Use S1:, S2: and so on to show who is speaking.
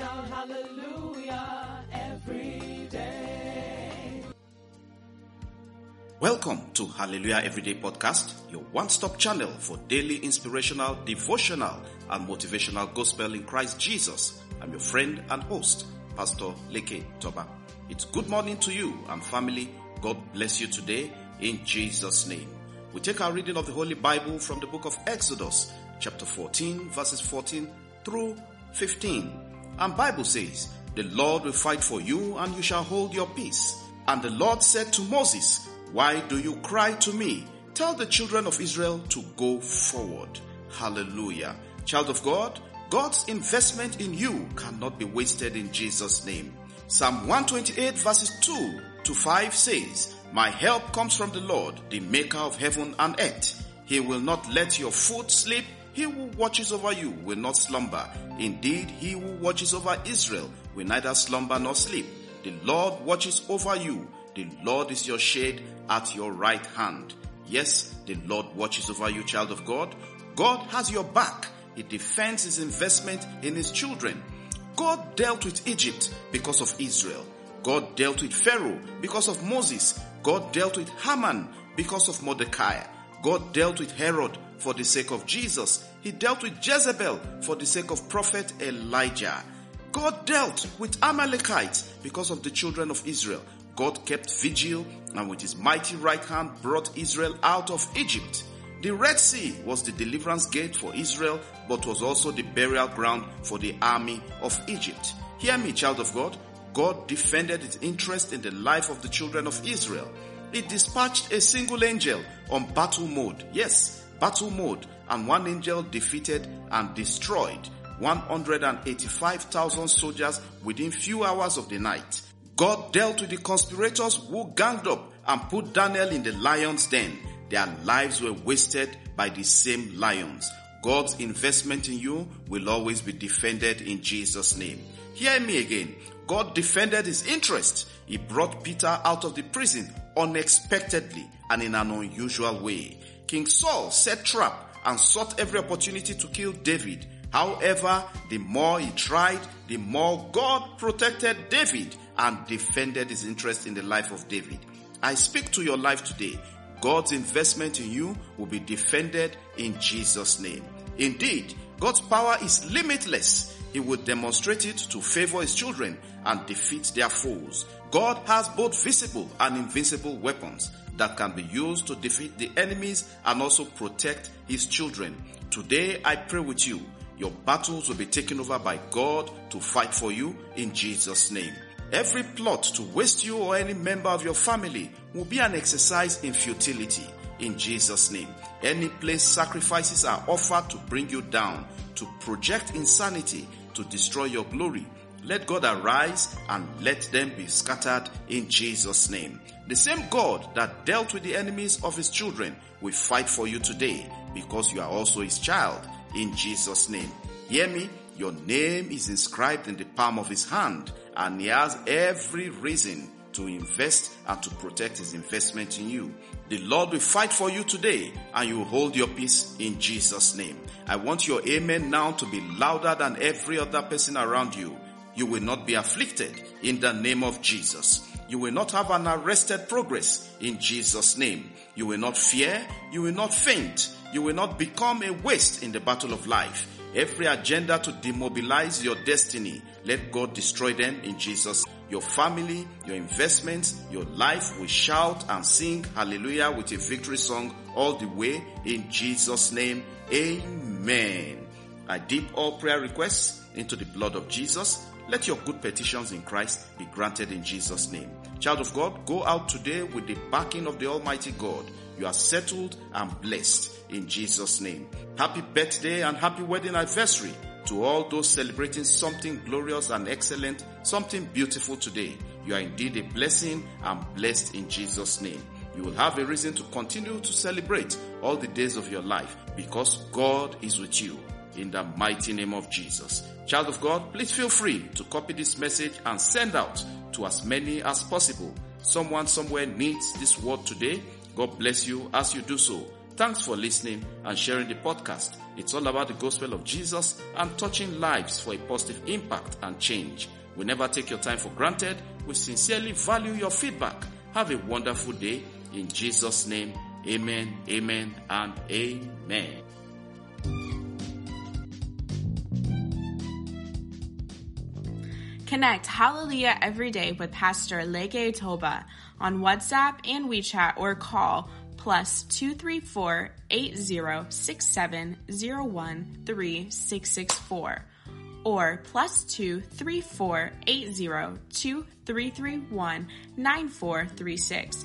S1: shout hallelujah every day.
S2: Welcome to Hallelujah Everyday Podcast, your one-stop channel for daily inspirational, devotional, and motivational gospel in Christ Jesus. I'm your friend and host, Pastor Leke Toba. It's good morning to you and family. God bless you today in Jesus' name. We take our reading of the Holy Bible from the book of Exodus, chapter 14, verses 14 through 15. And Bible says, The Lord will fight for you and you shall hold your peace. And the Lord said to Moses, Why do you cry to me? Tell the children of Israel to go forward. Hallelujah. Child of God, God's investment in you cannot be wasted in Jesus' name. Psalm 128 verses 2 to 5 says, My help comes from the Lord, the maker of heaven and earth. He will not let your foot slip. He who watches over you will not slumber. Indeed, he who watches over Israel will neither slumber nor sleep. The Lord watches over you. The Lord is your shade at your right hand. Yes, the Lord watches over you, child of God. God has your back. He defends his investment in his children. God dealt with Egypt because of Israel. God dealt with Pharaoh because of Moses. God dealt with Haman because of Mordecai. God dealt with Herod for the sake of Jesus. He dealt with Jezebel for the sake of prophet Elijah. God dealt with Amalekites because of the children of Israel. God kept vigil and with his mighty right hand brought Israel out of Egypt. The Red Sea was the deliverance gate for Israel, but was also the burial ground for the army of Egypt. Hear me, child of God. God defended its interest in the life of the children of Israel. He dispatched a single angel on battle mode. Yes, battle mode. And one angel defeated and destroyed 185,000 soldiers within few hours of the night. God dealt with the conspirators who ganged up and put Daniel in the lion's den. Their lives were wasted by the same lions. God's investment in you will always be defended in Jesus' name. Hear me again. God defended his interest. He brought Peter out of the prison unexpectedly and in an unusual way. King Saul set trap and sought every opportunity to kill David. However, the more he tried, the more God protected David and defended his interest in the life of David. I speak to your life today. God's investment in you will be defended in Jesus' name. Indeed, God's power is limitless. He will demonstrate it to favor his children and defeat their foes. God has both visible and invisible weapons that can be used to defeat the enemies and also protect his children. Today I pray with you. Your battles will be taken over by God to fight for you in Jesus' name. Every plot to waste you or any member of your family will be an exercise in futility in Jesus' name. Any place sacrifices are offered to bring you down, to project insanity, to destroy your glory. Let God arise and let them be scattered in Jesus' name. The same God that dealt with the enemies of his children will fight for you today because you are also his child in Jesus' name. Hear me? Your name is inscribed in the palm of his hand and he has every reason to invest and to protect his investment in you. The Lord will fight for you today and you will hold your peace in Jesus name. I want your amen now to be louder than every other person around you. You will not be afflicted in the name of Jesus. You will not have an arrested progress in Jesus name. You will not fear. You will not faint. You will not become a waste in the battle of life. Every agenda to demobilize your destiny, let God destroy them in Jesus. Your family, your investments, your life will shout and sing hallelujah with a victory song all the way in Jesus name. Amen. I dip all prayer requests into the blood of Jesus. Let your good petitions in Christ be granted in Jesus name. Child of God, go out today with the backing of the Almighty God. You are settled and blessed in Jesus name. Happy birthday and happy wedding anniversary to all those celebrating something glorious and excellent, something beautiful today. You are indeed a blessing and blessed in Jesus name. You will have a reason to continue to celebrate all the days of your life because God is with you in the mighty name of Jesus. Child of God, please feel free to copy this message and send out to as many as possible. Someone somewhere needs this word today. God bless you as you do so. Thanks for listening and sharing the podcast. It's all about the gospel of Jesus and touching lives for a positive impact and change. We never take your time for granted. We sincerely value your feedback. Have a wonderful day. In Jesus' name, amen, amen, and amen.
S3: Connect Hallelujah every day with Pastor Leke Toba on WhatsApp and WeChat or call plus 234 8067 013 or plus 234 802331 9436.